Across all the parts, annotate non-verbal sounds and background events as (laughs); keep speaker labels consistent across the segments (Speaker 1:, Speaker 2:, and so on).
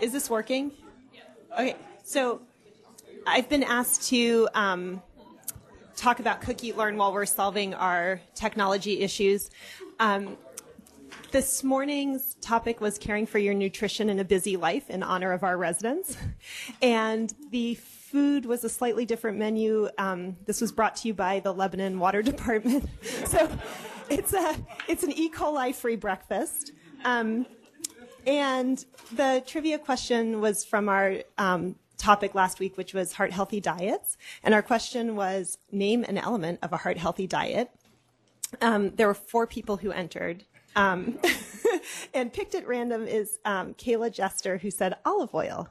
Speaker 1: Is this working? Okay, so I've been asked to um, talk about Cookie Learn while we're solving our technology issues. Um, this morning's topic was caring for your nutrition in a busy life in honor of our residents. And the food was a slightly different menu. Um, this was brought to you by the Lebanon Water (laughs) Department. so it's, a, it's an E. coli free breakfast. Um, and the trivia question was from our um, topic last week, which was heart healthy diets. And our question was name an element of a heart healthy diet. Um, there were four people who entered. Um, (laughs) and picked at random is um, Kayla Jester, who said olive oil.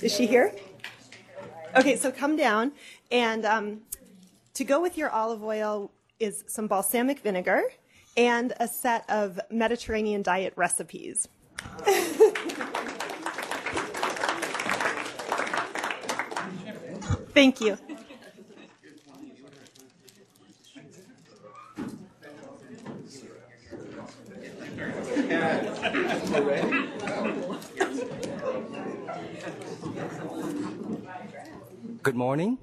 Speaker 1: Is she here? Okay, so come down. And um, to go with your olive oil is some balsamic vinegar and a set of Mediterranean diet recipes. (laughs) Thank you.
Speaker 2: Good morning.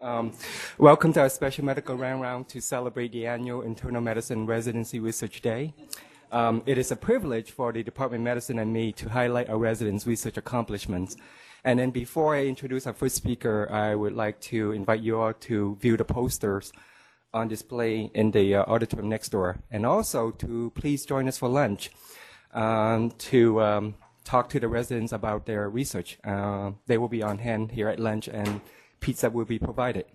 Speaker 2: Um, welcome to our special medical round round to celebrate the annual Internal Medicine Residency Research Day. Um, it is a privilege for the Department of Medicine and me to highlight our residents' research accomplishments. And then before I introduce our first speaker, I would like to invite you all to view the posters on display in the uh, auditorium next door. And also to please join us for lunch um, to um, talk to the residents about their research. Uh, they will be on hand here at lunch and pizza will be provided.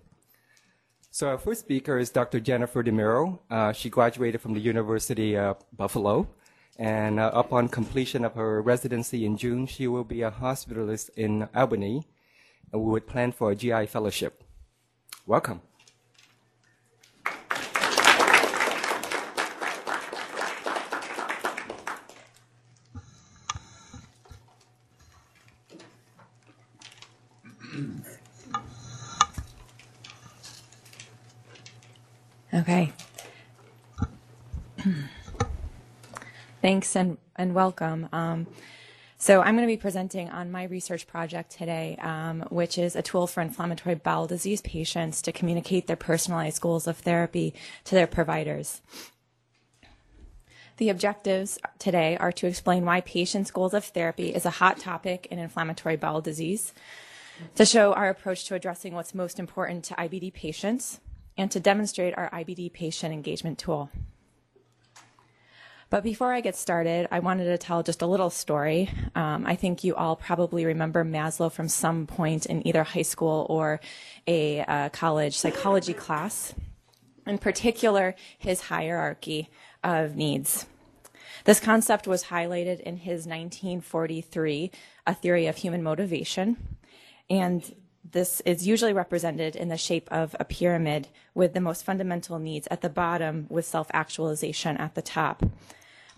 Speaker 2: So our first speaker is Dr. Jennifer DiMuro. Uh, she graduated from the University of Buffalo. And uh, upon completion of her residency in June, she will be a hospitalist in Albany. And we would plan for a GI fellowship. Welcome.
Speaker 3: Okay. Thanks and, and welcome. Um, so I'm going to be presenting on my research project today, um, which is a tool for inflammatory bowel disease patients to communicate their personalized goals of therapy to their providers. The objectives today are to explain why patients' goals of therapy is a hot topic in inflammatory bowel disease, to show our approach to addressing what's most important to IBD patients, and to demonstrate our IBD patient engagement tool. But before I get started, I wanted to tell just a little story. Um, I think you all probably remember Maslow from some point in either high school or a uh, college psychology class, in particular, his hierarchy of needs. This concept was highlighted in his 1943 A Theory of Human Motivation. And this is usually represented in the shape of a pyramid with the most fundamental needs at the bottom with self-actualization at the top.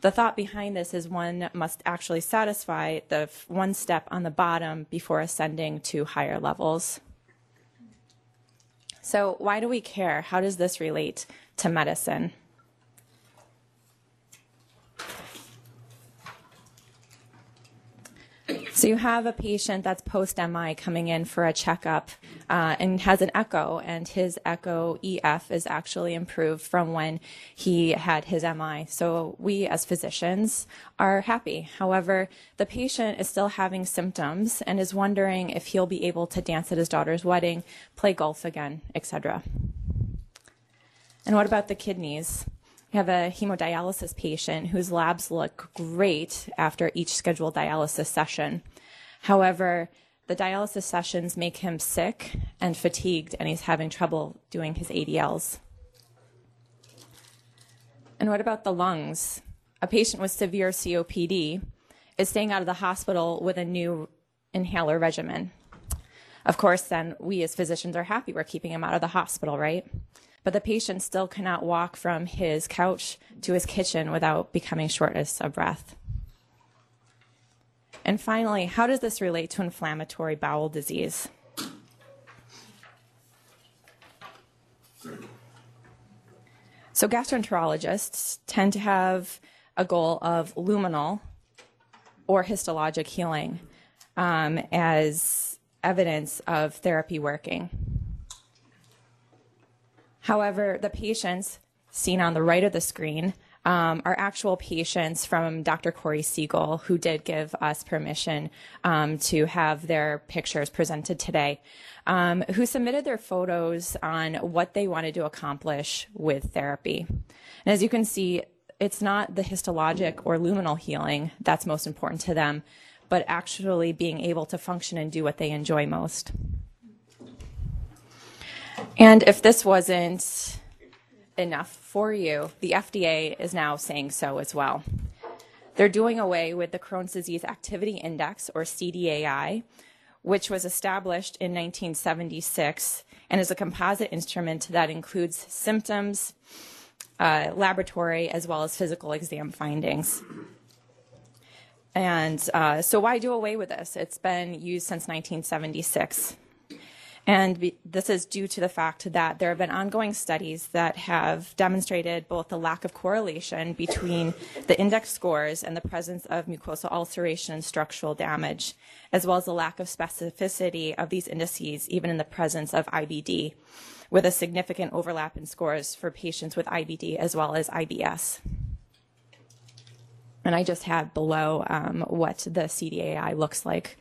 Speaker 3: The thought behind this is one must actually satisfy the one step on the bottom before ascending to higher levels. So why do we care? How does this relate to medicine? So you have a patient that's post MI coming in for a checkup uh, and has an echo, and his echo EF is actually improved from when he had his MI. So we as physicians are happy. However, the patient is still having symptoms and is wondering if he'll be able to dance at his daughter's wedding, play golf again, etc. And what about the kidneys? We have a hemodialysis patient whose labs look great after each scheduled dialysis session. However, the dialysis sessions make him sick and fatigued, and he's having trouble doing his ADLs. And what about the lungs? A patient with severe COPD is staying out of the hospital with a new inhaler regimen. Of course, then we as physicians are happy we're keeping him out of the hospital, right? but the patient still cannot walk from his couch to his kitchen without becoming shortness of breath. And finally, how does this relate to inflammatory bowel disease? So gastroenterologists tend to have a goal of luminal or histologic healing um, as evidence of therapy working. However, the patients seen on the right of the screen um, are actual patients from Dr. Corey Siegel, who did give us permission um, to have their pictures presented today, um, who submitted their photos on what they wanted to accomplish with therapy. And as you can see, it's not the histologic or luminal healing that's most important to them, but actually being able to function and do what they enjoy most. And if this wasn't enough for you, the FDA is now saying so as well. They're doing away with the Crohn's Disease Activity Index, or CDAI, which was established in 1976 and is a composite instrument that includes symptoms, uh, laboratory, as well as physical exam findings. And uh, so, why do away with this? It's been used since 1976. And be, this is due to the fact that there have been ongoing studies that have demonstrated both the lack of correlation between the index scores and the presence of mucosal ulceration and structural damage, as well as the lack of specificity of these indices, even in the presence of IBD, with a significant overlap in scores for patients with IBD as well as IBS. And I just have below um, what the CDAI looks like.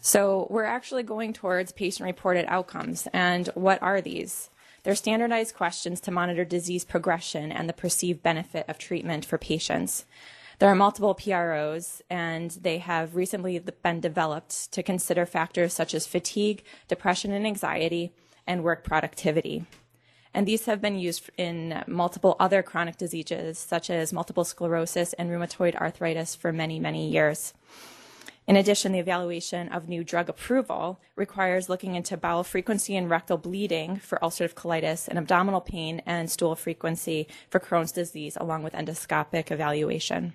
Speaker 3: So we're actually going towards patient reported outcomes. And what are these? They're standardized questions to monitor disease progression and the perceived benefit of treatment for patients. There are multiple PROs, and they have recently been developed to consider factors such as fatigue, depression and anxiety, and work productivity. And these have been used in multiple other chronic diseases, such as multiple sclerosis and rheumatoid arthritis, for many, many years. In addition, the evaluation of new drug approval requires looking into bowel frequency and rectal bleeding for ulcerative colitis and abdominal pain and stool frequency for Crohn's disease, along with endoscopic evaluation.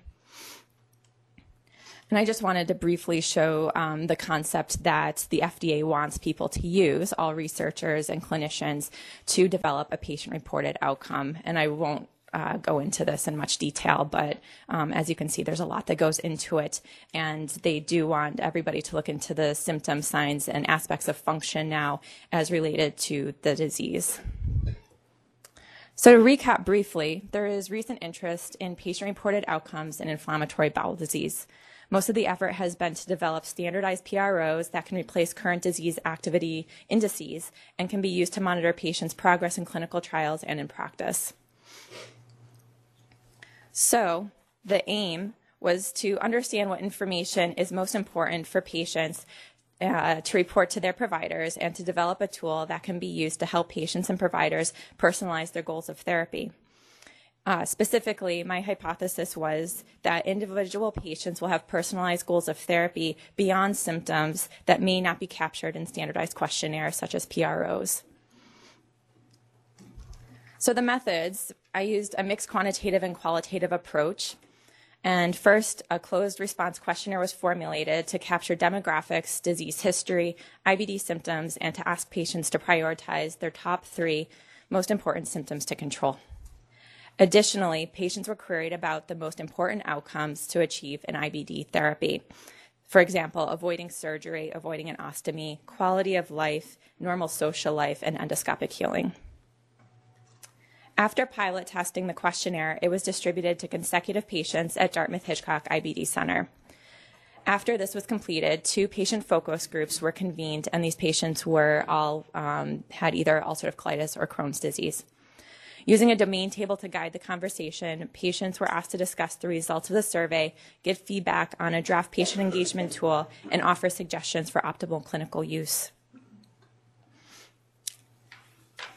Speaker 3: And I just wanted to briefly show um, the concept that the FDA wants people to use, all researchers and clinicians, to develop a patient reported outcome. And I won't uh, go into this in much detail, but um, as you can see, there's a lot that goes into it. And they do want everybody to look into the symptom signs and aspects of function now as related to the disease. So, to recap briefly, there is recent interest in patient reported outcomes in inflammatory bowel disease. Most of the effort has been to develop standardized PROs that can replace current disease activity indices and can be used to monitor patients' progress in clinical trials and in practice. So the aim was to understand what information is most important for patients uh, to report to their providers and to develop a tool that can be used to help patients and providers personalize their goals of therapy. Uh, specifically, my hypothesis was that individual patients will have personalized goals of therapy beyond symptoms that may not be captured in standardized questionnaires such as PROs. So the methods, I used a mixed quantitative and qualitative approach. And first, a closed response questionnaire was formulated to capture demographics, disease history, IBD symptoms, and to ask patients to prioritize their top three most important symptoms to control. Additionally, patients were queried about the most important outcomes to achieve in IBD therapy. For example, avoiding surgery, avoiding an ostomy, quality of life, normal social life, and endoscopic healing. After pilot testing the questionnaire, it was distributed to consecutive patients at Dartmouth Hitchcock IBD Center. After this was completed, two patient focus groups were convened, and these patients were all um, had either ulcerative colitis or Crohn's disease. Using a domain table to guide the conversation, patients were asked to discuss the results of the survey, give feedback on a draft patient engagement tool, and offer suggestions for optimal clinical use.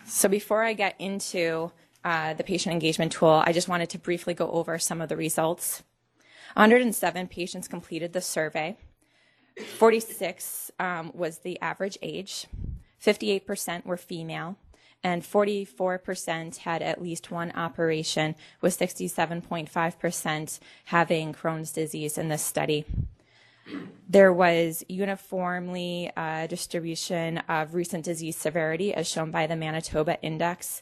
Speaker 3: So before I get into uh, the patient engagement tool, I just wanted to briefly go over some of the results. 107 patients completed the survey. 46 um, was the average age. 58% were female, and 44% had at least one operation, with 67.5% having Crohn's disease in this study. There was uniformly uh, distribution of recent disease severity, as shown by the Manitoba Index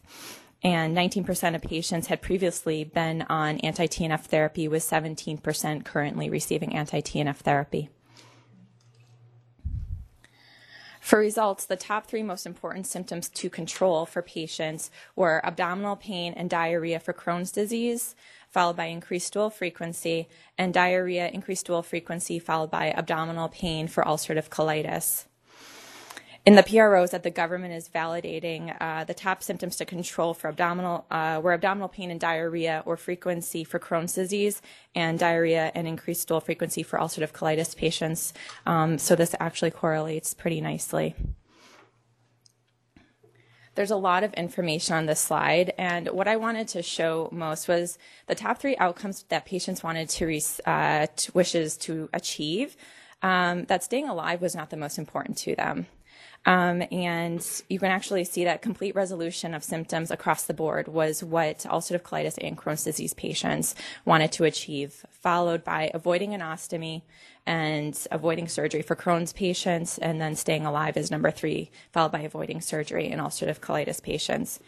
Speaker 3: and 19% of patients had previously been on anti TNF therapy, with 17% currently receiving anti TNF therapy. For results, the top three most important symptoms to control for patients were abdominal pain and diarrhea for Crohn's disease, followed by increased stool frequency, and diarrhea, increased stool frequency, followed by abdominal pain for ulcerative colitis in the PROs that the government is validating, uh, the top symptoms to control for abdominal uh, were abdominal pain and diarrhea or frequency for Crohn's disease, and diarrhea and increased stool frequency for ulcerative colitis patients. Um, so this actually correlates pretty nicely. There's a lot of information on this slide, and what I wanted to show most was the top three outcomes that patients wanted to, uh, to wishes to achieve. Um, that staying alive was not the most important to them. Um, and you can actually see that complete resolution of symptoms across the board was what ulcerative colitis and Crohn's disease patients wanted to achieve, followed by avoiding an ostomy and avoiding surgery for Crohn's patients, and then staying alive is number three, followed by avoiding surgery in ulcerative colitis patients.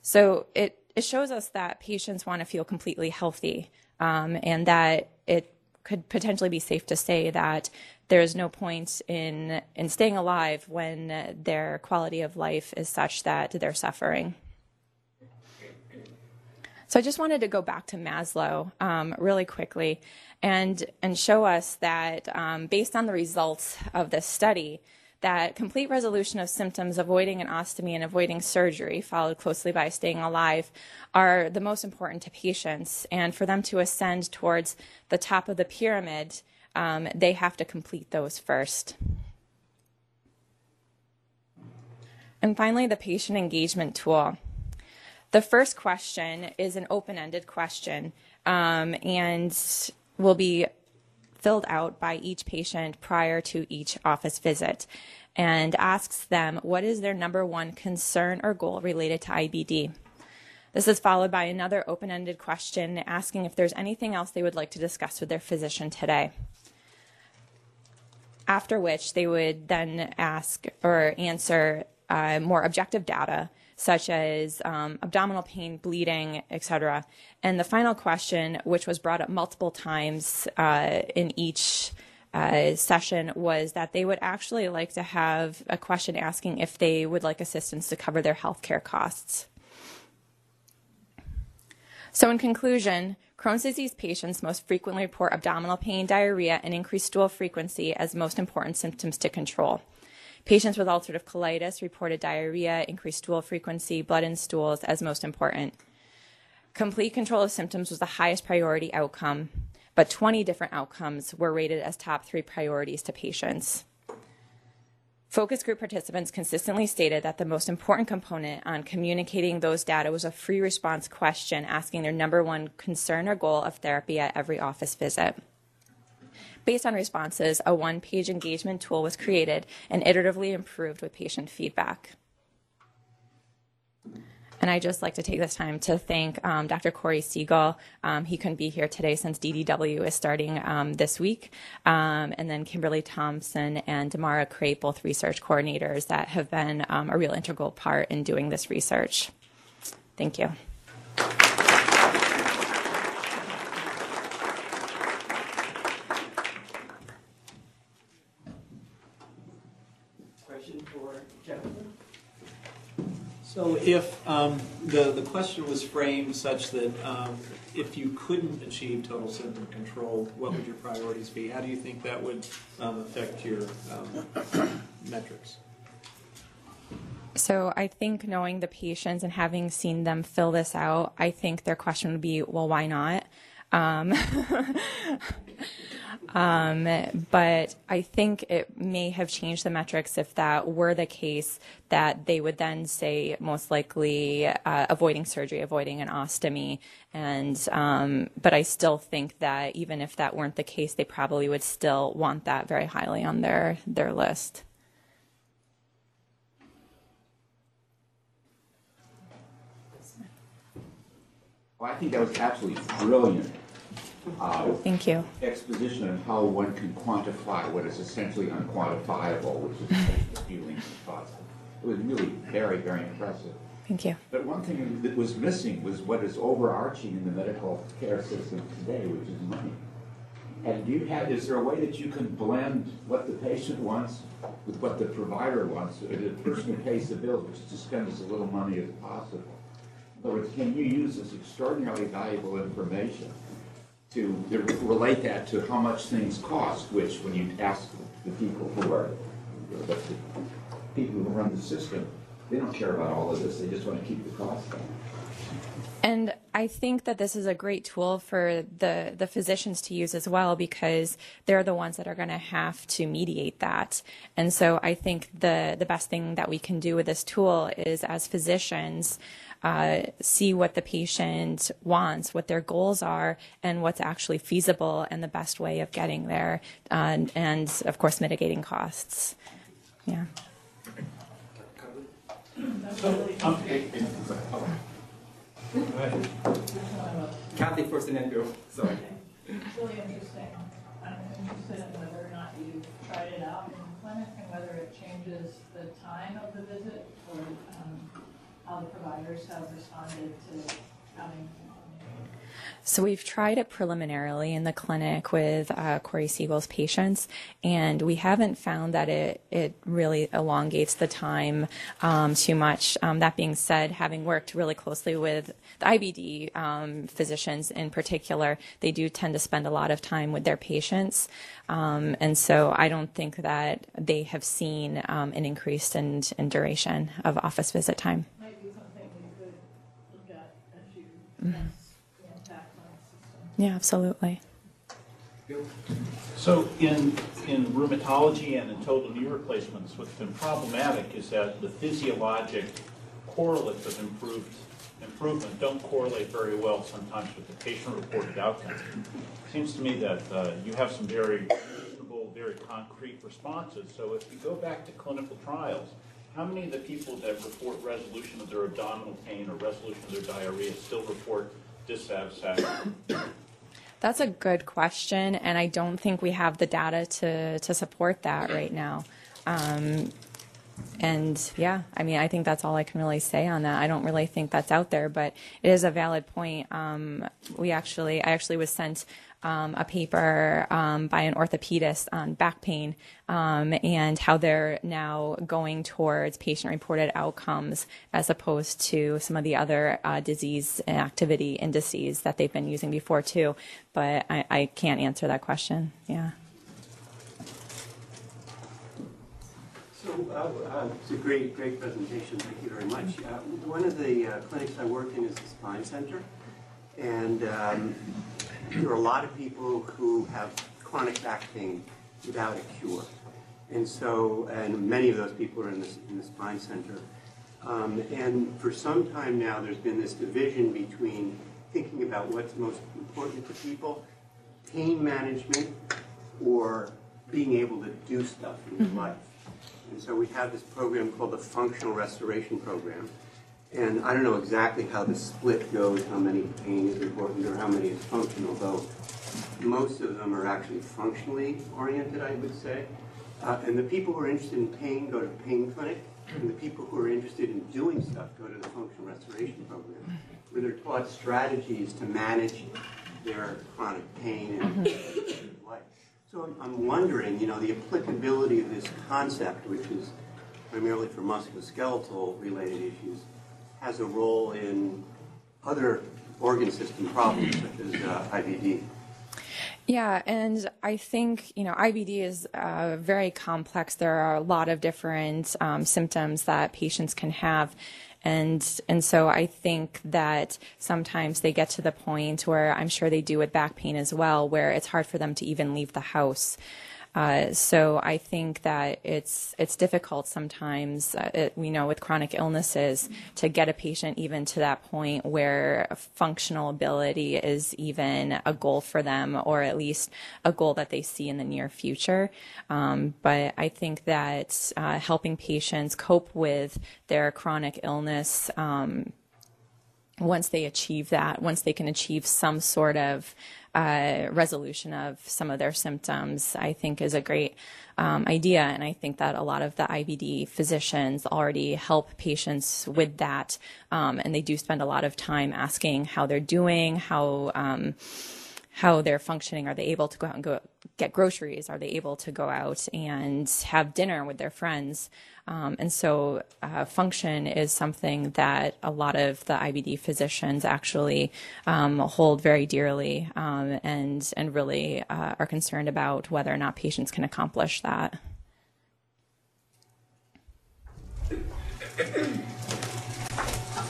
Speaker 3: So it, it shows us that patients want to feel completely healthy um, and that it could potentially be safe to say that there is no point in in staying alive when their quality of life is such that they're suffering. So I just wanted to go back to Maslow um, really quickly and and show us that um, based on the results of this study, that complete resolution of symptoms, avoiding an ostomy and avoiding surgery, followed closely by staying alive, are the most important to patients. And for them to ascend towards the top of the pyramid, um, they have to complete those first. And finally, the patient engagement tool. The first question is an open ended question um, and will be filled out by each patient prior to each office visit and asks them what is their number one concern or goal related to IBD. This is followed by another open ended question asking if there's anything else they would like to discuss with their physician today after which they would then ask or answer uh, more objective data such as um, abdominal pain, bleeding, etc. And the final question, which was brought up multiple times uh, in each uh, session, was that they would actually like to have a question asking if they would like assistance to cover their healthcare costs. So, in conclusion, Crohn's disease patients most frequently report abdominal pain, diarrhea, and increased stool frequency as most important symptoms to control. Patients with ulcerative colitis reported diarrhea, increased stool frequency, blood in stools as most important. Complete control of symptoms was the highest priority outcome, but 20 different outcomes were rated as top three priorities to patients. Focus group participants consistently stated that the most important component on communicating those data was a free response question asking their number one concern or goal of therapy at every office visit. Based on responses, a one page engagement tool was created and iteratively improved with patient feedback. And I just like to take this time to thank um, Dr. Corey Siegel. Um, he couldn't be here today since DDW is starting um, this week. Um, and then Kimberly Thompson and Damara Crate, both research coordinators that have been um, a real integral part in doing this research. Thank you.
Speaker 4: So if um, the, the question was framed such that um, if you couldn't achieve total symptom control, what would your priorities be? How do you think that would um, affect your um, metrics?
Speaker 3: So I think knowing the patients and having seen them fill this out, I think their question would be, well, why not? (laughs) Um, but I think it may have changed the metrics if that were the case, that they would then say most likely uh, avoiding surgery, avoiding an ostomy. And um, but I still think that even if that weren't the case, they probably would still want that very highly on their their list.
Speaker 5: Well, I think that was absolutely brilliant
Speaker 3: uh, Thank you.
Speaker 5: exposition on how one can quantify what is essentially unquantifiable, which is the feelings and thoughts. It was really very, very impressive.
Speaker 3: Thank you.
Speaker 5: But one thing that was missing was what is overarching in the medical care system today, which is money. And do you have, is there a way that you can blend what the patient wants with what the provider wants? That The person who pays the bills, which is to spend as little money as possible. In other words, can you use this extraordinarily valuable information to relate that to how much things cost, which when you ask the people who are, the people who run the system, they don't care about all of this, they just want to keep the cost down.
Speaker 3: And I think that this is a great tool for the, the physicians to use as well because they're the ones that are going to have to mediate that. And so I think the, the best thing that we can do with this tool is as physicians, uh, see what the patient wants, what their goals are, and what's actually feasible and the best way of getting there, uh, and of course, mitigating costs. Yeah.
Speaker 2: Kathy first and then Bill. Sorry.
Speaker 6: It's really interesting. I'm interested in whether or not you've tried it out in the clinic and whether it changes the time of the visit or um, how the providers have responded to having.
Speaker 3: So we've tried it preliminarily in the clinic with uh, Corey Siegel's patients, and we haven't found that it, it really elongates the time um, too much. Um, that being said, having worked really closely with the IBD um, physicians in particular, they do tend to spend a lot of time with their patients, um, and so I don't think that they have seen um, an increase in, in duration of office visit time.
Speaker 6: Might be something we could look at as you
Speaker 3: Mm-hmm.
Speaker 6: assess the impact on the system.
Speaker 3: Yeah, absolutely.
Speaker 7: So in, in rheumatology and in total knee replacements, what's been problematic is that the physiologic correlates of improved, improvement don't correlate very well sometimes with the patient-reported outcomes. Seems to me that uh, you have some very reasonable, very concrete responses. So if you go back to clinical trials, how many of the people that report resolution of their abdominal pain or resolution of their diarrhea still report dissatisfaction?
Speaker 3: That's a good question, and I don't think we have the data to, to support that right now. Um, and yeah, I mean, I think that's all I can really say on that. I don't really think that's out there, but it is a valid point. Um, we actually, I actually was sent um, a paper um, by an orthopedist on back pain um, and how they're now going towards patient-reported outcomes as opposed to some of the other uh, disease and activity indices that they've been using before too. But I, I can't answer that question. Yeah.
Speaker 8: So, uh, uh, it's a great, great presentation, thank you very much. Uh, One of the uh, clinics I work in is the Spine Center, and um, there are a lot of people who have chronic back pain without a cure. And so, and many of those people are in this, in the Spine Center. Um, And for some time now, there's been this division between thinking about what's most important to people, pain management, or being able to do stuff in your life. And so we have this program called the Functional Restoration Program. And I don't know exactly how the split goes, how many pain is important or how many is functional, though most of them are actually functionally oriented, I would say. Uh, and the people who are interested in pain go to pain clinic, and the people who are interested in doing stuff go to the functional restoration program, where they're taught strategies to manage their chronic pain and life. So I'm, I'm wondering, you know, the applicability of this concept, which is primarily for musculoskeletal related issues, has a role in other organ system problems such as uh, IBD.
Speaker 3: Yeah, and I think you know IBD is uh, very complex. There are a lot of different um, symptoms that patients can have, and and so I think that sometimes they get to the point where I'm sure they do with back pain as well, where it's hard for them to even leave the house. Uh, so I think that it's it's difficult sometimes, uh, it, know, with chronic illnesses, to get a patient even to that point where functional ability is even a goal for them, or at least a goal that they see in the near future. Um, but I think that uh, helping patients cope with their chronic illness. Um, once they achieve that, once they can achieve some sort of uh, resolution of some of their symptoms, I think is a great um, idea. And I think that a lot of the IBD physicians already help patients with that. Um, and they do spend a lot of time asking how they're doing, how. Um, how they're functioning. Are they able to go out and go get groceries? Are they able to go out and have dinner with their friends? Um, and so, uh, function is something that a lot of the IBD physicians actually um, hold very dearly um, and and really uh, are concerned about whether or not patients can accomplish that.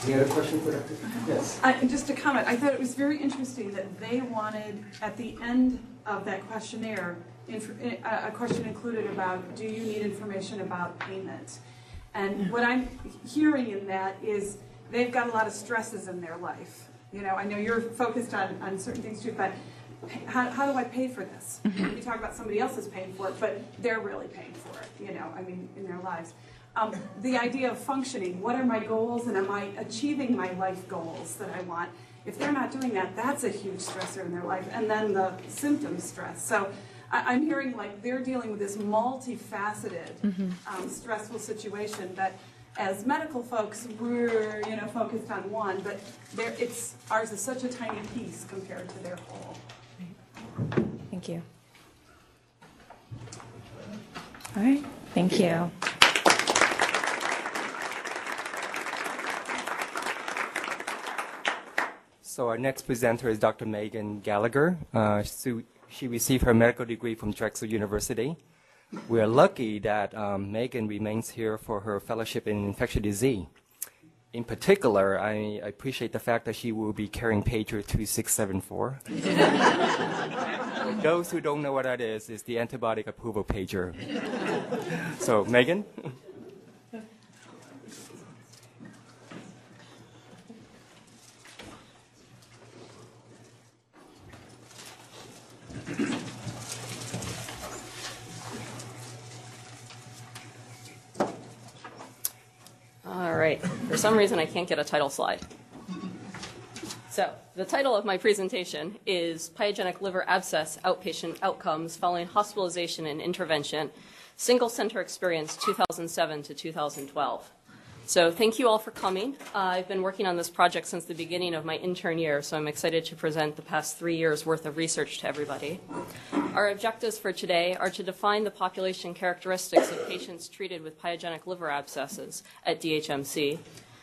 Speaker 2: Any other question for Dr. Yes.
Speaker 9: I, just a comment, I thought it was very interesting that they wanted, at the end of that questionnaire, inf- a, a question included about, do you need information about payment? And what I'm hearing in that is they've got a lot of stresses in their life. You know, I know you're focused on, on certain things too, but how, how do I pay for this? Mm-hmm. We talk about somebody else is paying for it, but they're really paying for it, you know, I mean, in their lives. Um, the idea of functioning, what are my goals and am I achieving my life goals that I want? If they're not doing that, that's a huge stressor in their life. And then the symptom stress. So I, I'm hearing like they're dealing with this multifaceted, um, stressful situation that as medical folks, we're, you know, focused on one, but there, it's, ours is such a tiny piece compared to their whole.
Speaker 3: Thank you. All right. Thank you.
Speaker 2: So our next presenter is Dr. Megan Gallagher. Uh, she received her medical degree from Drexel University. We are lucky that um, Megan remains here for her fellowship in infectious disease. In particular, I, I appreciate the fact that she will be carrying pager 2674. (laughs) Those who don't know what that is, is the antibiotic approval pager. so, Megan?
Speaker 10: For some reason, I can't get a title slide. So, the title of my presentation is Pyogenic Liver Abscess Outpatient Outcomes Following Hospitalization and Intervention Single Center Experience 2007 to 2012. So, thank you all for coming. Uh, I've been working on this project since the beginning of my intern year, so I'm excited to present the past three years' worth of research to everybody. Our objectives for today are to define the population characteristics of patients treated with pyogenic liver abscesses at DHMC,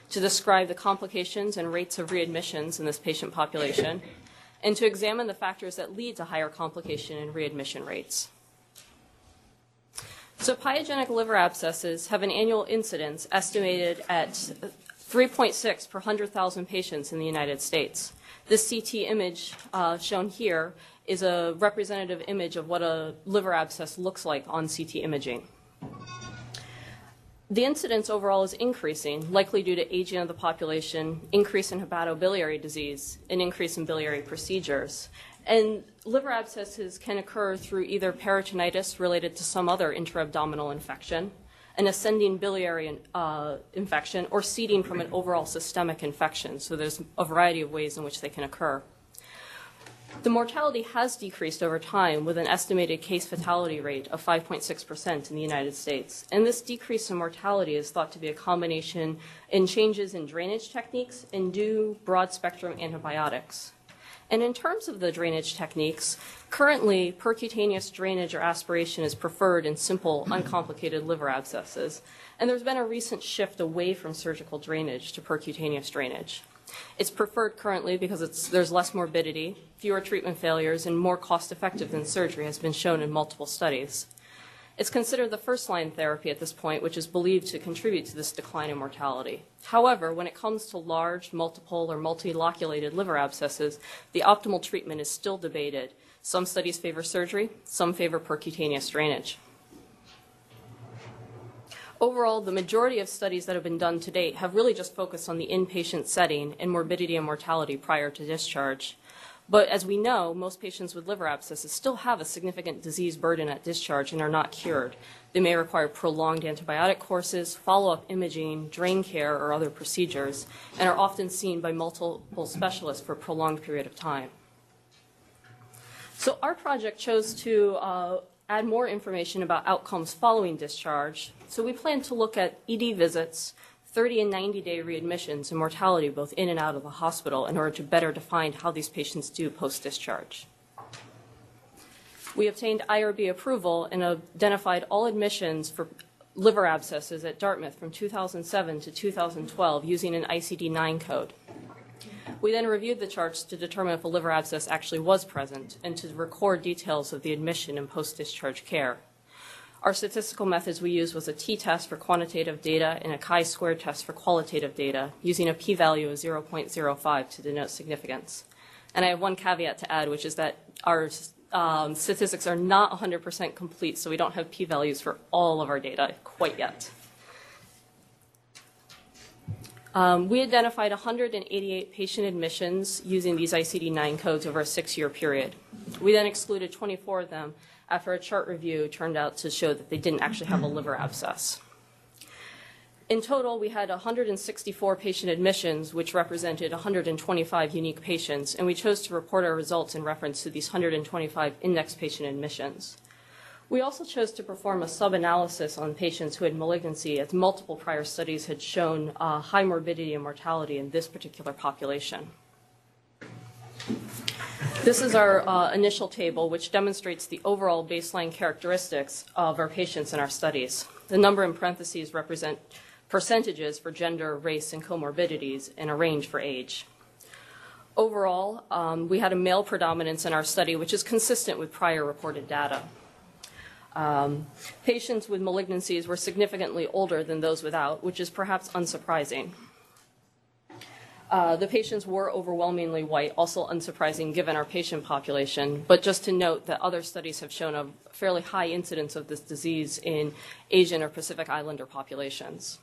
Speaker 10: to describe the complications and rates of readmissions in this patient population, and to examine the factors that lead to higher complication and readmission rates. So, pyogenic liver abscesses have an annual incidence estimated at 3.6 per 100,000 patients in the United States. This CT image uh, shown here is a representative image of what a liver abscess looks like on CT imaging. The incidence overall is increasing, likely due to aging of the population, increase in hepatobiliary disease, and increase in biliary procedures. And liver abscesses can occur through either peritonitis related to some other intra-abdominal infection, an ascending biliary uh, infection, or seeding from an overall systemic infection. So there's a variety of ways in which they can occur. The mortality has decreased over time with an estimated case fatality rate of 5.6% in the United States. And this decrease in mortality is thought to be a combination in changes in drainage techniques and due broad spectrum antibiotics. And in terms of the drainage techniques, currently percutaneous drainage or aspiration is preferred in simple, uncomplicated liver abscesses. And there's been a recent shift away from surgical drainage to percutaneous drainage. It's preferred currently because there's less morbidity, fewer treatment failures, and more cost effective than surgery has been shown in multiple studies. It's considered the first line therapy at this point, which is believed to contribute to this decline in mortality. However, when it comes to large, multiple, or multiloculated liver abscesses, the optimal treatment is still debated. Some studies favor surgery, some favor percutaneous drainage. Overall, the majority of studies that have been done to date have really just focused on the inpatient setting and morbidity and mortality prior to discharge. But as we know, most patients with liver abscesses still have a significant disease burden at discharge and are not cured. They may require prolonged antibiotic courses, follow-up imaging, drain care, or other procedures, and are often seen by multiple specialists for a prolonged period of time. So our project chose to uh, add more information about outcomes following discharge. So we plan to look at ED visits, 30 and 90 day readmissions, and mortality both in and out of the hospital in order to better define how these patients do post discharge. We obtained IRB approval and identified all admissions for liver abscesses at Dartmouth from 2007 to 2012 using an ICD 9 code. We then reviewed the charts to determine if a liver abscess actually was present and to record details of the admission and post discharge care. Our statistical methods we used was a t-test for quantitative data and a chi-square test for qualitative data, using a p-value of 0.05 to denote significance. And I have one caveat to add, which is that our um, statistics are not 100% complete, so we don't have p-values for all of our data quite yet. Um, we identified 188 patient admissions using these ICD-9 codes over a six-year period. We then excluded 24 of them after a chart review turned out to show that they didn't actually have a liver abscess. In total, we had 164 patient admissions, which represented 125 unique patients, and we chose to report our results in reference to these 125 index patient admissions. We also chose to perform a sub-analysis on patients who had malignancy, as multiple prior studies had shown uh, high morbidity and mortality in this particular population. This is our uh, initial table, which demonstrates the overall baseline characteristics of our patients in our studies. The number in parentheses represent percentages for gender, race, and comorbidities, and a range for age. Overall, um, we had a male predominance in our study, which is consistent with prior reported data. Um, patients with malignancies were significantly older than those without, which is perhaps unsurprising. Uh, the patients were overwhelmingly white, also unsurprising given our patient population. But just to note that other studies have shown a fairly high incidence of this disease in Asian or Pacific Islander populations.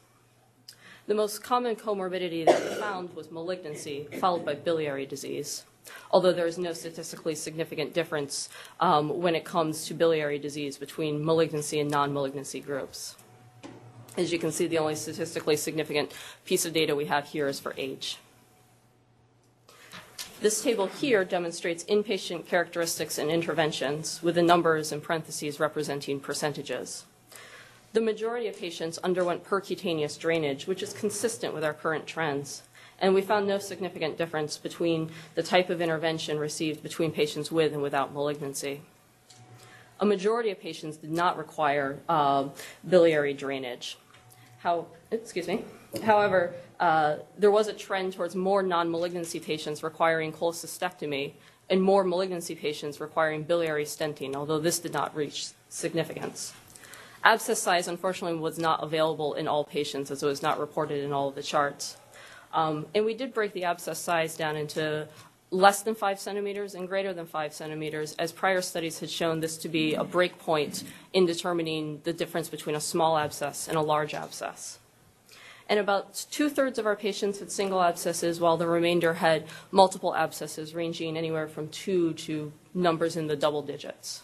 Speaker 10: The most common comorbidity that we found was malignancy, followed by biliary disease, although there is no statistically significant difference um, when it comes to biliary disease between malignancy and non malignancy groups. As you can see, the only statistically significant piece of data we have here is for age. This table here demonstrates inpatient characteristics and interventions with the numbers in parentheses representing percentages. The majority of patients underwent percutaneous drainage, which is consistent with our current trends. And we found no significant difference between the type of intervention received between patients with and without malignancy. A majority of patients did not require uh, biliary drainage. How, excuse me. However, uh, there was a trend towards more non-malignancy patients requiring cholecystectomy and more malignancy patients requiring biliary stenting, although this did not reach significance. Abscess size, unfortunately, was not available in all patients as it was not reported in all of the charts. Um, and we did break the abscess size down into less than five centimeters and greater than five centimeters, as prior studies had shown this to be a break point in determining the difference between a small abscess and a large abscess and about two thirds of our patients had single abscesses, while the remainder had multiple abscesses, ranging anywhere from two to numbers in the double digits.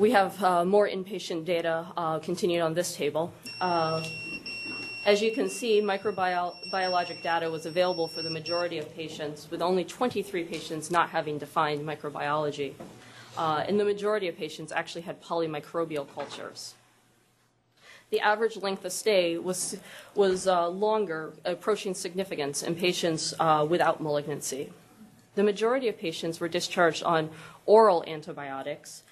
Speaker 10: We have uh, more inpatient data uh, continued on this table. Uh, as you can see, microbiologic data was available for the majority of patients, with only 23 patients not having defined microbiology. Uh, and the majority of patients actually had polymicrobial cultures the average length of stay was, was uh, longer, approaching significance in patients uh, without malignancy. The majority of patients were discharged on oral antibiotics,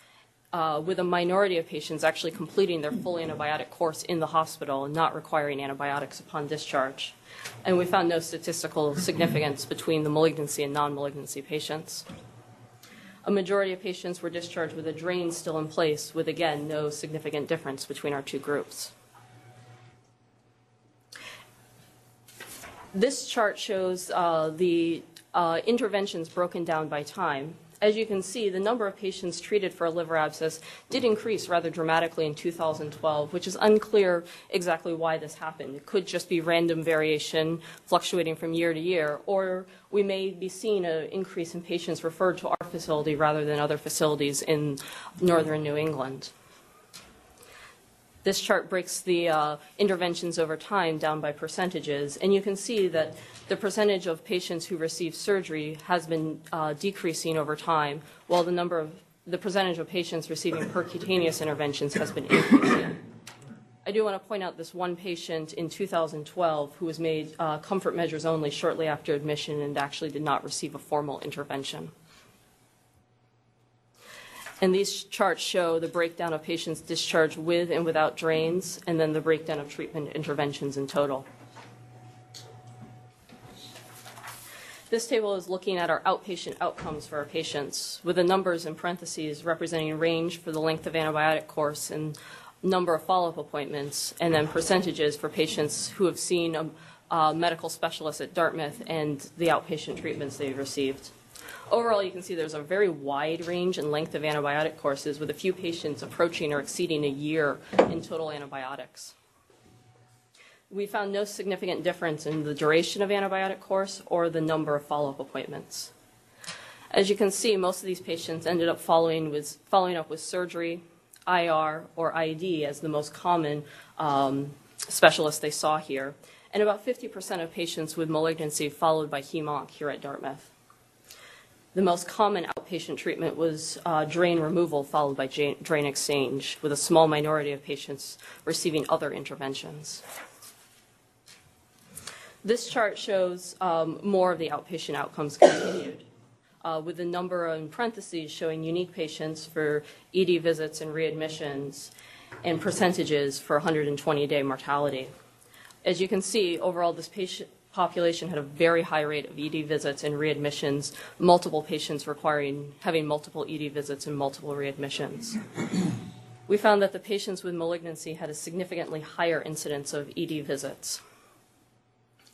Speaker 10: uh, with a minority of patients actually completing their full antibiotic course in the hospital and not requiring antibiotics upon discharge. And we found no statistical significance between the malignancy and non malignancy patients. A majority of patients were discharged with a drain still in place, with again no significant difference between our two groups. This chart shows uh, the uh, interventions broken down by time. As you can see, the number of patients treated for a liver abscess did increase rather dramatically in 2012, which is unclear exactly why this happened. It could just be random variation fluctuating from year to year, or we may be seeing an increase in patients referred to our facility rather than other facilities in northern New England. This chart breaks the uh, interventions over time down by percentages, and you can see that the percentage of patients who receive surgery has been uh, decreasing over time, while the number of the percentage of patients receiving percutaneous interventions has been increasing. I do want to point out this one patient in 2012 who was made uh, comfort measures only shortly after admission and actually did not receive a formal intervention. And these charts show the breakdown of patients discharged with and without drains, and then the breakdown of treatment interventions in total. This table is looking at our outpatient outcomes for our patients, with the numbers in parentheses representing range for the length of antibiotic course and number of follow-up appointments, and then percentages for patients who have seen a, a medical specialist at Dartmouth and the outpatient treatments they've received. Overall, you can see there's a very wide range and length of antibiotic courses, with a few patients approaching or exceeding a year in total antibiotics. We found no significant difference in the duration of antibiotic course or the number of follow-up appointments. As you can see, most of these patients ended up following, with, following up with surgery, IR, or ID as the most common um, specialist they saw here, and about 50% of patients with malignancy followed by HEMONC here at Dartmouth. The most common outpatient treatment was uh, drain removal followed by drain exchange, with a small minority of patients receiving other interventions. This chart shows um, more of the outpatient outcomes continued, uh, with the number in parentheses showing unique patients for ED visits and readmissions and percentages for 120-day mortality. As you can see, overall, this patient population had a very high rate of ED visits and readmissions, multiple patients requiring having multiple ED visits and multiple readmissions. we found that the patients with malignancy had a significantly higher incidence of ED visits.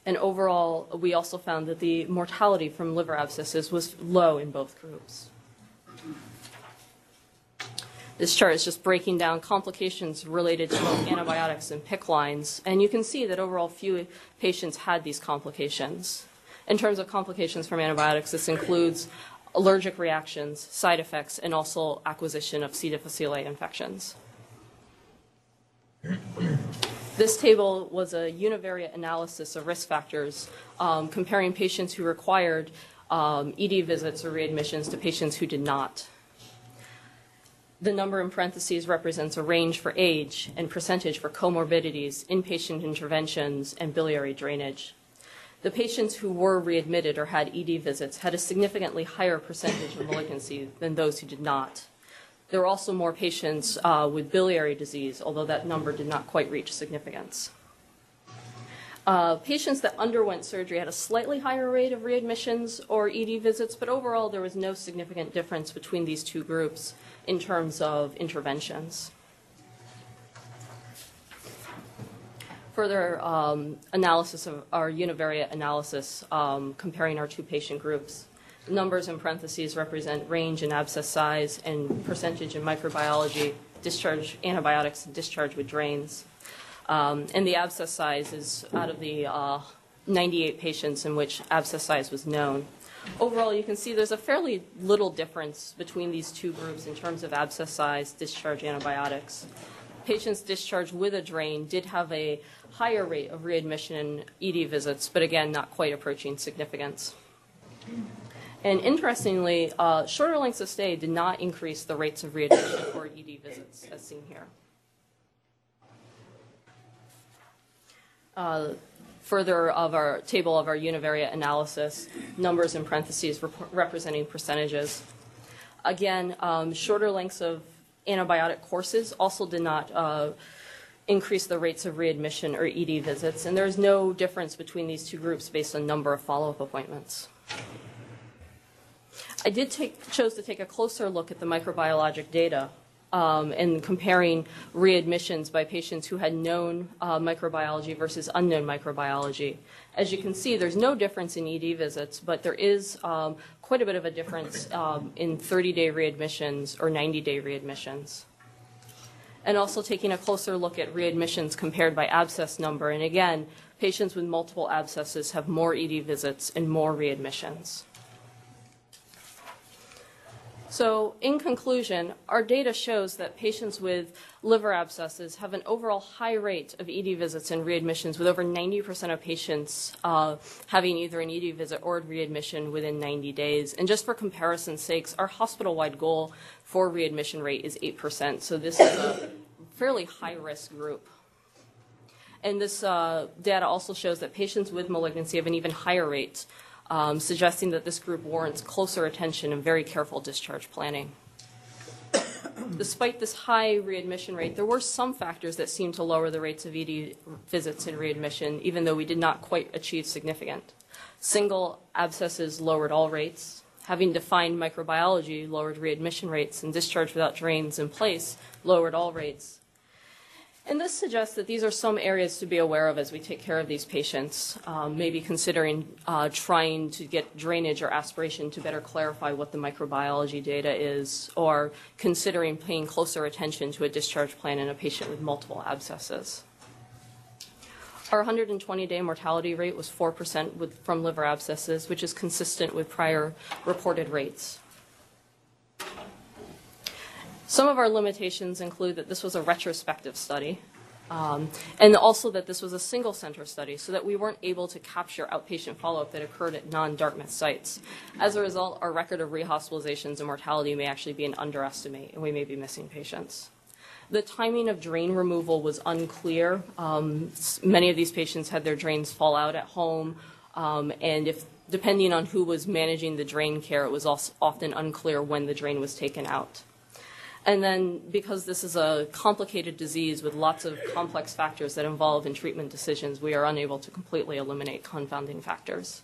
Speaker 10: And overall, we also found that the mortality from liver abscesses was low in both groups. This chart is just breaking down complications related to antibiotics and PICC lines, and you can see that overall few patients had these complications. In terms of complications from antibiotics, this includes allergic reactions, side effects, and also acquisition of C. difficile infections. This table was a univariate analysis of risk factors um, comparing patients who required um, ED visits or readmissions to patients who did not. The number in parentheses represents a range for age and percentage for comorbidities, inpatient interventions, and biliary drainage. The patients who were readmitted or had ED visits had a significantly higher percentage of malignancy than those who did not. There were also more patients uh, with biliary disease, although that number did not quite reach significance. Uh, patients that underwent surgery had a slightly higher rate of readmissions or ED visits, but overall there was no significant difference between these two groups in terms of interventions. Further um, analysis of our univariate analysis um, comparing our two patient groups. Numbers in parentheses represent range in abscess size and percentage in microbiology, discharge antibiotics, and discharge with drains. Um, and the abscess size is out of the uh, 98 patients in which abscess size was known overall, you can see there's a fairly little difference between these two groups in terms of abscess size, discharge antibiotics. Patients discharged with a drain did have a higher rate of readmission and ED visits, but again, not quite approaching significance. And interestingly, uh, shorter lengths of stay did not increase the rates of readmission or ED visits, as seen here. Uh, further of our table of our univariate analysis, numbers in parentheses rep- representing percentages. Again, um, shorter lengths of antibiotic courses also did not uh, increase the rates of readmission or ED visits, and there's no difference between these two groups based on number of follow-up appointments. I did take, chose to take a closer look at the microbiologic data um, and comparing readmissions by patients who had known uh, microbiology versus unknown microbiology. As you can see, there's no difference in ED visits, but there is um, quite a bit of a difference um, in 30-day readmissions or 90-day readmissions. And also taking a closer look at readmissions compared by abscess number. And again, patients with multiple abscesses have more ED visits and more readmissions. So, in conclusion, our data shows that patients with liver abscesses have an overall high rate of ED visits and readmissions, with over 90% of patients uh, having either an ED visit or readmission within 90 days. And just for comparison's sakes, our hospital wide goal for readmission rate is 8%. So, this is a fairly high risk group. And this uh, data also shows that patients with malignancy have an even higher rate um, suggesting that this group warrants closer attention and very careful discharge planning. (coughs) Despite this high readmission rate, there were some factors that seemed to lower the rates of ED visits and readmission, even though we did not quite achieve significant. Single abscesses lowered all rates. Having defined microbiology lowered readmission rates, and discharge without drains in place lowered all rates. And this suggests that these are some areas to be aware of as we take care of these patients, um, maybe considering uh, trying to get drainage or aspiration to better clarify what the microbiology data is, or considering paying closer attention to a discharge plan in a patient with multiple abscesses. Our 120-day mortality rate was 4% with, from liver abscesses, which is consistent with prior reported rates. Some of our limitations include that this was a retrospective study, um, and also that this was a single center study, so that we weren't able to capture outpatient follow up that occurred at non Dartmouth sites. As a result, our record of rehospitalizations and mortality may actually be an underestimate, and we may be missing patients. The timing of drain removal was unclear. Um, many of these patients had their drains fall out at home, um, and if depending on who was managing the drain care, it was often unclear when the drain was taken out. And then because this is a complicated disease with lots of complex factors that involve in treatment decisions, we are unable to completely eliminate confounding factors.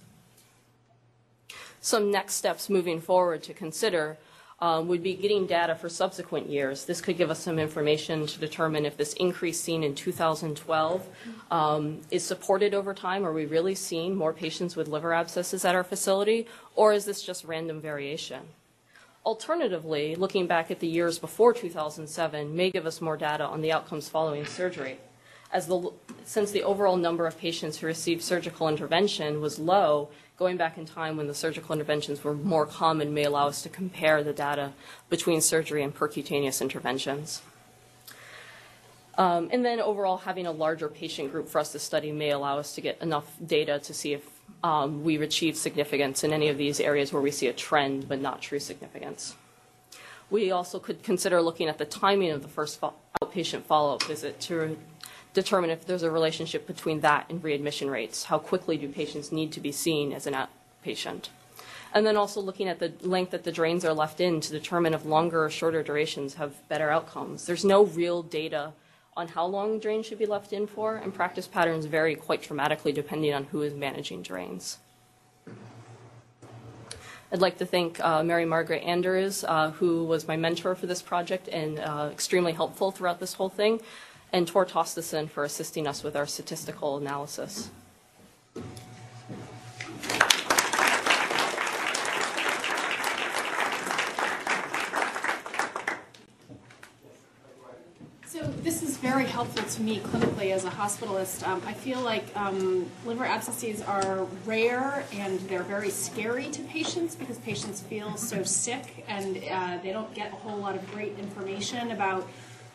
Speaker 10: Some next steps moving forward to consider um, would be getting data for subsequent years. This could give us some information to determine if this increase seen in 2012 um, is supported over time. Are we really seeing more patients with liver abscesses at our facility, or is this just random variation? Alternatively, looking back at the years before 2007 may give us more data on the outcomes following surgery. As the, since the overall number of patients who received surgical intervention was low, going back in time when the surgical interventions were more common may allow us to compare the data between surgery and percutaneous interventions. Um, and then overall, having a larger patient group for us to study may allow us to get enough data to see if um, we've achieved significance in any of these areas where we see a trend but not true significance. We also could consider looking at the timing of the first fo- outpatient follow-up visit to determine if there's a relationship between that and readmission rates. How quickly do patients need to be seen as an outpatient? And then also looking at the length that the drains are left in to determine if longer or shorter durations have better outcomes. There's no real data on how long drains should be left in for, and practice patterns vary quite dramatically depending on who is managing drains. I'd like to thank uh, Mary Margaret Anders, uh, who was my mentor for this project and uh, extremely helpful throughout this whole thing, and Tor Tosteson for assisting us with our statistical analysis.
Speaker 11: Very helpful to me clinically as a hospitalist. Um, I feel like um, liver abscesses are rare and they're very scary to patients because patients feel so sick and uh, they don't get a whole lot of great information about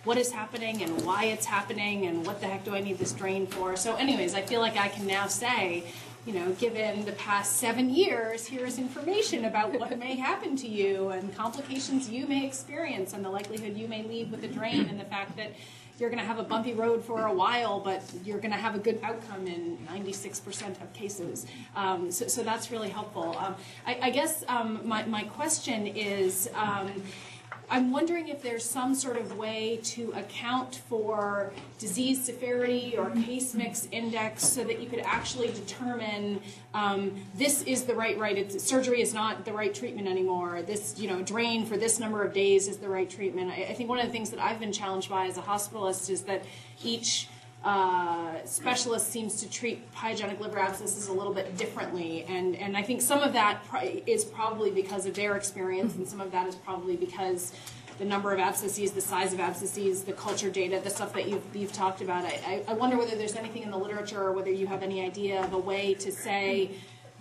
Speaker 11: what is happening and why it's happening and what the heck do I need this drain for. So, anyways, I feel like I can now say you know, given the past seven years, here is information about what may happen to you and complications you may experience and the likelihood you may leave with a drain and the fact that you're going to have a bumpy road for a while, but you're going to have a good outcome in 96% of cases. Um, so, so, that's really helpful. Um, I, I, guess um, my, my question is um, I'm wondering if there's some sort of way to account for disease severity or case mix index so that you could actually determine um, this is the right right. It's, surgery is not the right treatment anymore. This you know drain for this number of days is the right treatment. I, I think one of the things that I've been challenged by as a hospitalist is that each uh, specialist seems to treat pyogenic liver abscesses a little bit differently, and and I think some of that pri- is probably because of their experience, and some of that is probably because the number of abscesses, the size of abscesses, the culture data, the stuff that you've you've talked about. I, I, I wonder whether there's anything in the literature, or whether you have any idea of a way to say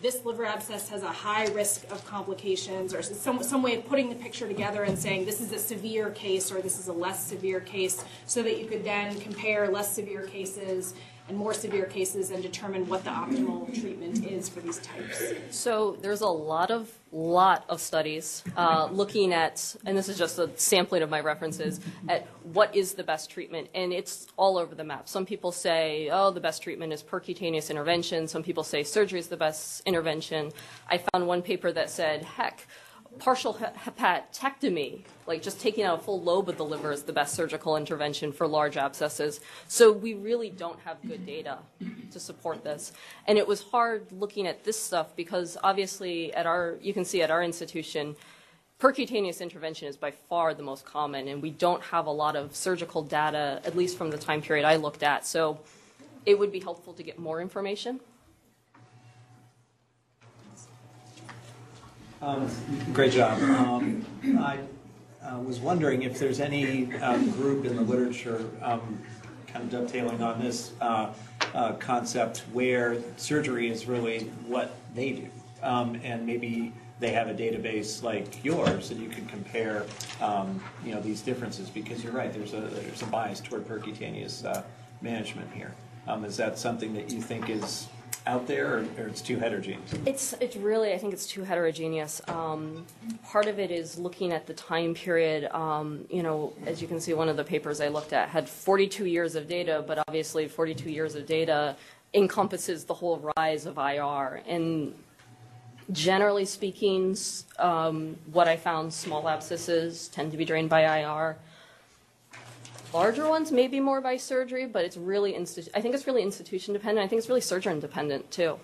Speaker 11: this liver abscess has a high risk of complications, or some, some way of putting the picture together and saying this is a severe case or this is a less severe case, so that you could then compare less severe cases and more severe cases and determine what the optimal treatment is for these types.
Speaker 10: So there's a lot of lot of studies uh, looking at, and this is just a sampling of my references, at what is the best treatment, and it's all over the map. Some people say, oh, the best treatment is percutaneous intervention. Some people say surgery is the best intervention. I found one paper that said, heck, partial hepatectomy, like just taking out a full lobe of the liver, is the best surgical intervention for large abscesses. So we really don't have good data to support this. And it was hard looking at this stuff because obviously at our, you can see at our institution, percutaneous intervention is by far the most common, and we don't have a lot of surgical data, at least from the time period I looked at. So it would be helpful to get more information.
Speaker 4: Um, Great job. Um, I uh, was wondering if there's any uh, group in the literature, um, kind of dovetailing on this uh, uh, concept, where surgery is really what they do. Um, And maybe they have a database like yours that you can compare, um, you know, these differences, because you're right, there's a, there's a bias toward percutaneous uh, management here. Um, Is that something that you think is out there, or, or it's too heterogeneous?
Speaker 10: It's it's really I think it's too heterogeneous. Um, part of it is looking at the time period. Um, you know, as you can see, one of the papers I looked at had 42 years of data, but obviously 42 years of data encompasses the whole rise of IR. And generally speaking, um, what I found, small abscesses tend to be drained by IR. Larger ones maybe more by surgery, but it's really institu- I think it's really institution dependent. I think it's really surgeon dependent too.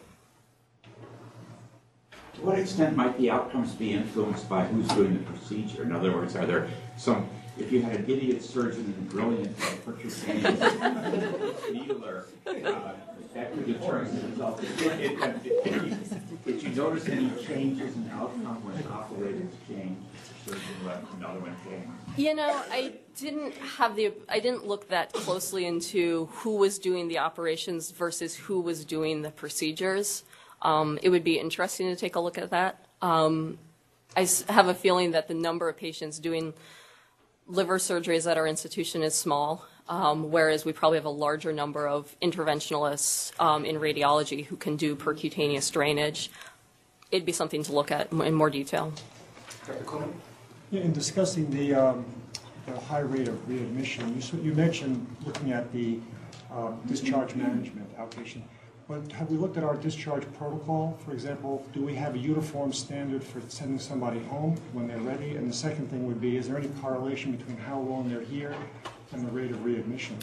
Speaker 5: To what extent might the outcomes be influenced by who's doing the procedure? In other words, are there some, if you had an idiot surgeon and a brilliant uh, percutaneous needler, uh, that could determine the result. Did- you- notice any changes in outcome when operators changed, surgeon left, another one came?
Speaker 10: You know, I didn't have the I didn't look that closely into who was doing the operations versus who was doing the procedures. Um, it would be interesting to take a look at that. Um, I s- have a feeling that the number of patients doing liver surgeries at our institution is small, um, whereas we probably have a larger number of interventionalists um, in radiology who can do percutaneous drainage. It'd be something to look at in more detail.
Speaker 12: Yeah, In discussing the, um, the high rate of readmission, you, you mentioned looking at the uh, discharge management outpatient. But have we looked at our discharge protocol? For example, do we have a uniform standard for sending somebody home when they're ready? And the second thing would be, is there any correlation between how long they're here and the rate of readmission?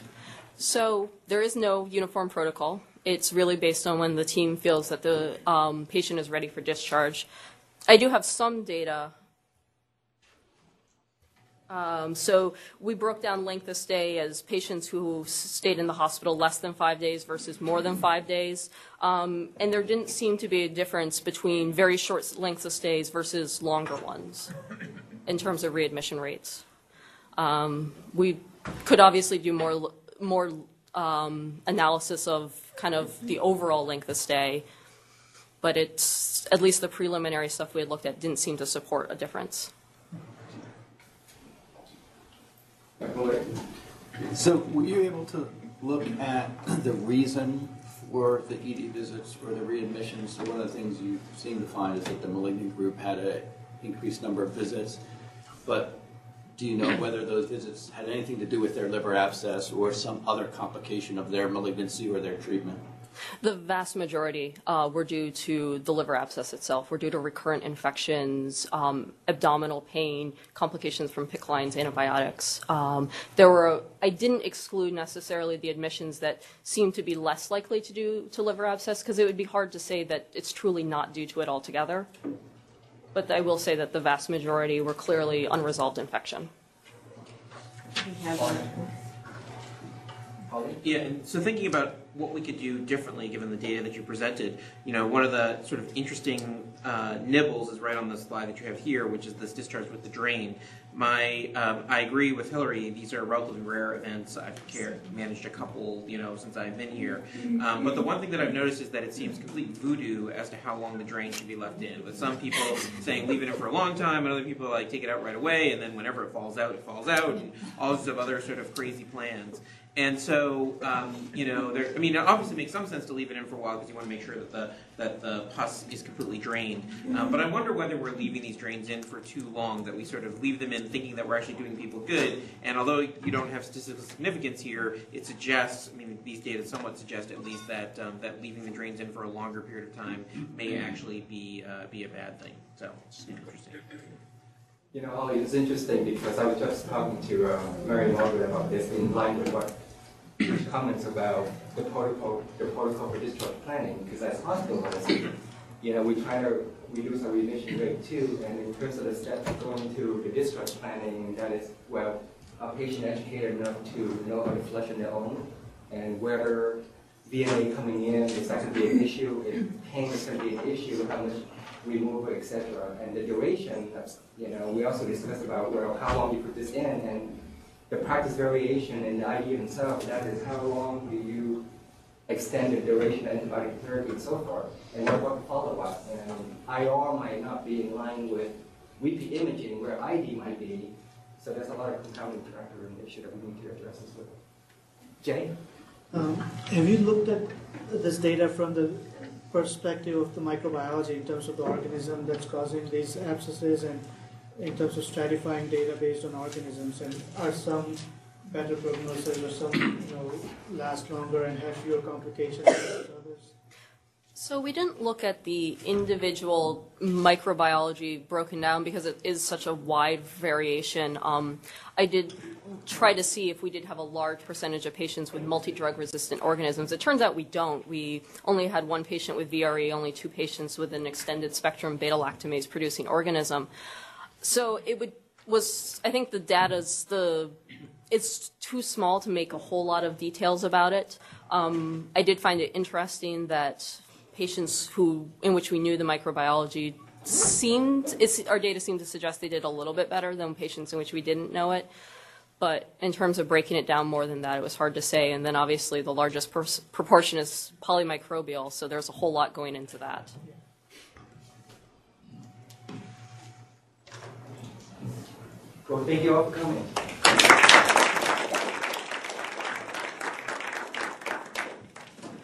Speaker 10: So there is no uniform protocol. It's really based on when the team feels that the um, patient is ready for discharge. I do have some data. Um, so we broke down length of stay as patients who stayed in the hospital less than five days versus more than five days. Um, and there didn't seem to be a difference between very short lengths of stays versus longer ones in terms of readmission rates. Um, we could obviously do more more um, analysis of kind of the overall length of stay, but it's at least the preliminary stuff we had looked at didn't seem to support a difference.
Speaker 13: So were you able to look at (clears throat) the reason for the ED visits or the readmissions? So one of the things you seem to find is that the malignant group had an increased number of visits, but do you know whether those visits had anything to do with their liver abscess or some other complication of their malignancy or their treatment?
Speaker 10: The vast majority uh, were due to the liver abscess itself, were due to recurrent infections, um, abdominal pain, complications from PICC lines, antibiotics. Um, there were, I didn't exclude necessarily the admissions that seemed to be less likely to do to liver abscess because it would be hard to say that it's truly not due to it altogether. But I will say that the vast majority were clearly unresolved infection.
Speaker 14: Yeah, and so thinking about what we could do differently given the data that you presented, you know, one of the sort of interesting uh, nibbles is right on the slide that you have here, which is this discharge with the drain. My, um, I agree with Hillary. These are relatively rare events. I've managed a couple, you know, since I've been here. Um, but the one thing that I've noticed is that it seems complete voodoo as to how long the drain should be left in. With some people saying leave it in for a long time, and other people like take it out right away, and then whenever it falls out, it falls out, and all sorts of other sort of crazy plans. And so, um, you know, there, I mean, it obviously makes some sense to leave it in for a while because you want to make sure that the that the pus is completely drained. Um, but I wonder whether we're leaving these drains in for too long, that we sort of leave them in thinking that we're actually doing people good. And although you don't have statistical significance here, it suggests, I mean, these data somewhat suggest at least that um, that leaving the drains in for a longer period of time may actually be uh, be a bad thing. So it's interesting.
Speaker 2: You know, it's interesting because I was just talking to uh, Mary Margaret about this in line with what comments about the protocol, the protocol for discharge planning. Because as hospitalists, you know, we try to reduce our readmission rate too. And in terms of the steps going to the discharge planning, that is, well, a patient educated enough to know how to flush on their own, and whether VNA coming in is that going to be an issue, if pain is going to be an issue, how much removal, etc. And the duration, you know, we also discussed about, well, how long you put this in, and the practice variation in the ID itself. that is how long do you extend the duration of antibiotic therapy and so forth, and what about follow-up? And IR might not be in line with repeat imaging where ID might be, so there's a lot of compounding factor and issue that we need to address as well. Jay?
Speaker 15: Um, have you looked at this data from the perspective of the microbiology in terms of the organism that's causing these abscesses and in terms of stratifying data based on organisms and are some better prognosis or some you know last longer and have fewer complications?
Speaker 10: So we didn't look at the individual microbiology broken down because it is such a wide variation. Um, I did try to see if we did have a large percentage of patients with multi-drug resistant organisms. It turns out we don't. We only had one patient with VRE, only two patients with an extended spectrum beta-lactamase producing organism. So it would was I think the data's the it's too small to make a whole lot of details about it. Um, I did find it interesting that patients who in which we knew the microbiology seemed our data seemed to suggest they did a little bit better than patients in which we didn't know it. But in terms of breaking it down more than that, it was hard to say. And then obviously the largest proportion is polymicrobial, so there's a whole lot going into that.
Speaker 2: Well, thank you all for coming.